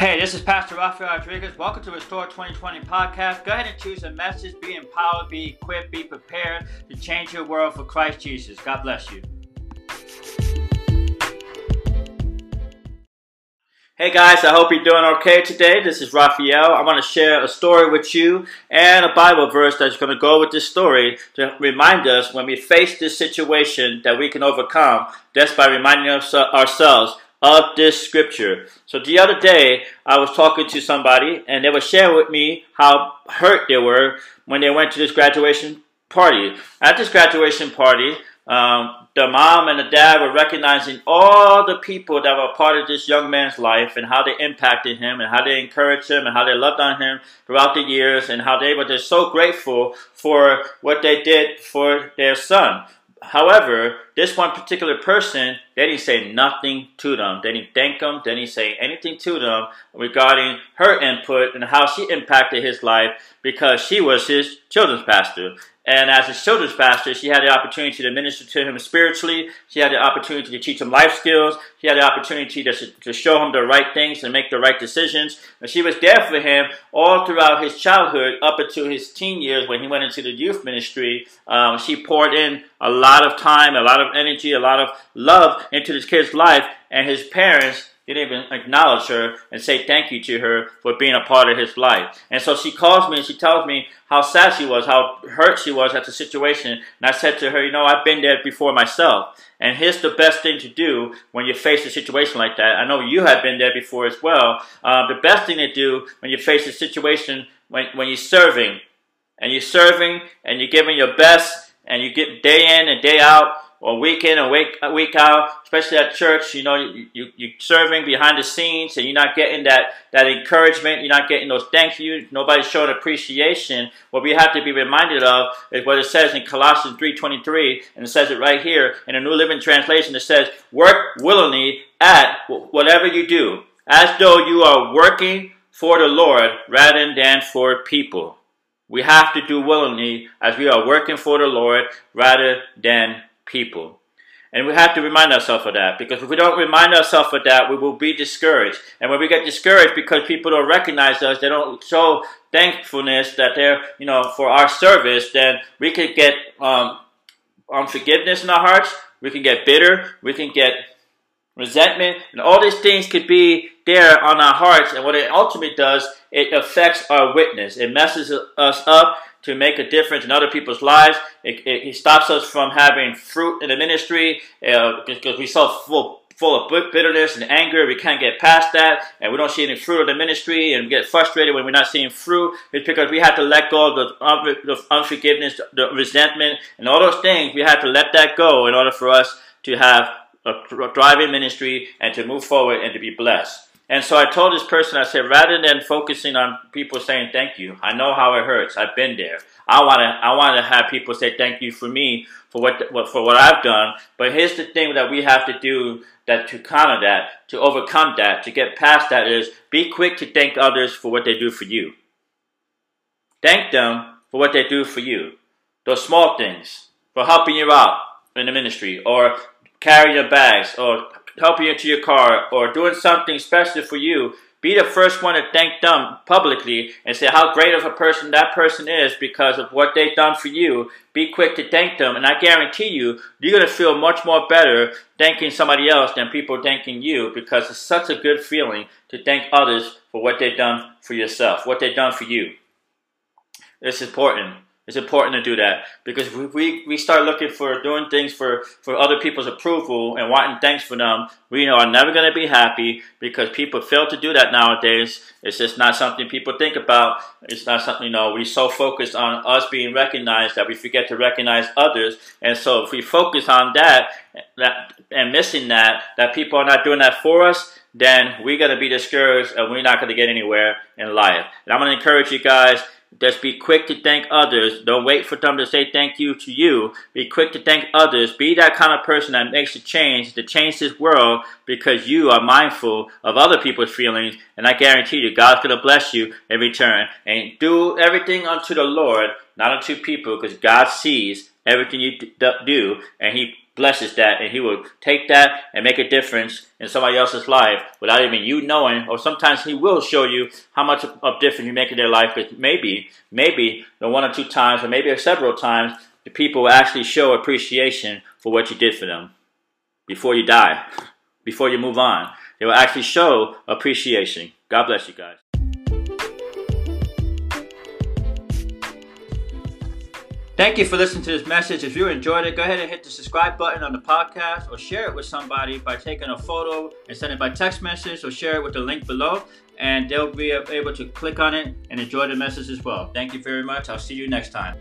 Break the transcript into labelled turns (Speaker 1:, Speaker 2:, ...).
Speaker 1: Hey, this is Pastor Rafael Rodriguez. Welcome to Restore 2020 podcast. Go ahead and choose a message. Be empowered, be equipped, be prepared to change your world for Christ Jesus. God bless you. Hey guys, I hope you're doing okay today. This is Raphael. I want to share a story with you and a Bible verse that's going to go with this story to remind us when we face this situation that we can overcome just by reminding us, uh, ourselves of this scripture. So the other day, I was talking to somebody and they were sharing with me how hurt they were when they went to this graduation party. At this graduation party, um, the mom and the dad were recognizing all the people that were part of this young man's life and how they impacted him and how they encouraged him and how they loved on him throughout the years and how they were just so grateful for what they did for their son. However, this one particular person, they didn't say nothing to them. They didn't thank them. They didn't say anything to them regarding her input and how she impacted his life because she was his children's pastor. And as a children's pastor, she had the opportunity to minister to him spiritually. She had the opportunity to teach him life skills. She had the opportunity to, to show him the right things and make the right decisions. And she was there for him all throughout his childhood up until his teen years when he went into the youth ministry. Um, she poured in a lot of time, a lot of energy, a lot of love into this kid's life. And his parents didn't even acknowledge her and say thank you to her for being a part of his life. And so she calls me and she tells me how sad she was, how hurt she was at the situation. And I said to her, you know, I've been there before myself. And here's the best thing to do when you face a situation like that. I know you have been there before as well. Uh, the best thing to do when you face a situation when, when you're serving, and you're serving and you're giving your best, and you get day in and day out, or week in and week, uh, week out, especially at church, you know, you, you, you're serving behind the scenes and you're not getting that, that encouragement, you're not getting those thank you, nobody's showing appreciation. What we have to be reminded of is what it says in Colossians 3.23, and it says it right here in a New Living Translation, it says, work willingly at whatever you do, as though you are working for the Lord rather than for people. We have to do willingly as we are working for the Lord rather than people. And we have to remind ourselves of that because if we don't remind ourselves of that, we will be discouraged. And when we get discouraged because people don't recognize us, they don't show thankfulness that they're, you know, for our service, then we could get um, unforgiveness in our hearts. We can get bitter. We can get resentment. And all these things could be there on our hearts. And what it ultimately does, it affects our witness. It messes us up to make a difference in other people's lives. It, it, stops us from having fruit in the ministry uh, because we so full full of bitterness and anger. We can't get past that, and we don't see any fruit of the ministry, and we get frustrated when we're not seeing fruit. It's because we have to let go of the, the unforgiveness, the resentment, and all those things. We have to let that go in order for us to have a thriving ministry and to move forward and to be blessed. And so I told this person, I said, rather than focusing on people saying thank you, I know how it hurts. I've been there. I want to, I want to have people say thank you for me for what, for what I've done. But here's the thing that we have to do that to counter that, to overcome that, to get past that is be quick to thank others for what they do for you. Thank them for what they do for you. Those small things, for helping you out in the ministry, or carrying your bags, or helping you into your car or doing something special for you, be the first one to thank them publicly and say how great of a person that person is because of what they've done for you. Be quick to thank them, and I guarantee you, you're going to feel much more better thanking somebody else than people thanking you because it's such a good feeling to thank others for what they've done for yourself, what they've done for you. It's important. It's important to do that because we, we start looking for doing things for, for other people's approval and wanting thanks for them, we are never going to be happy because people fail to do that nowadays. It's just not something people think about. It's not something, you know, we're so focused on us being recognized that we forget to recognize others. And so if we focus on that, that and missing that, that people are not doing that for us, then we're going to be discouraged and we're not going to get anywhere in life. And I'm going to encourage you guys just be quick to thank others. Don't wait for them to say thank you to you. Be quick to thank others. Be that kind of person that makes a change, to change this world because you are mindful of other people's feelings. And I guarantee you, God's going to bless you in return. And do everything unto the Lord, not unto people, because God sees everything you do, and He blesses that, and He will take that and make a difference in somebody else's life without even you knowing. Or sometimes He will show you how much of difference you make in their life. Because maybe, maybe the one or two times, or maybe several times, the people will actually show appreciation for what you did for them before you die, before you move on. They will actually show appreciation. God bless you guys. Thank you for listening to this message. If you enjoyed it, go ahead and hit the subscribe button on the podcast or share it with somebody by taking a photo and send it by text message or share it with the link below and they'll be able to click on it and enjoy the message as well. Thank you very much. I'll see you next time.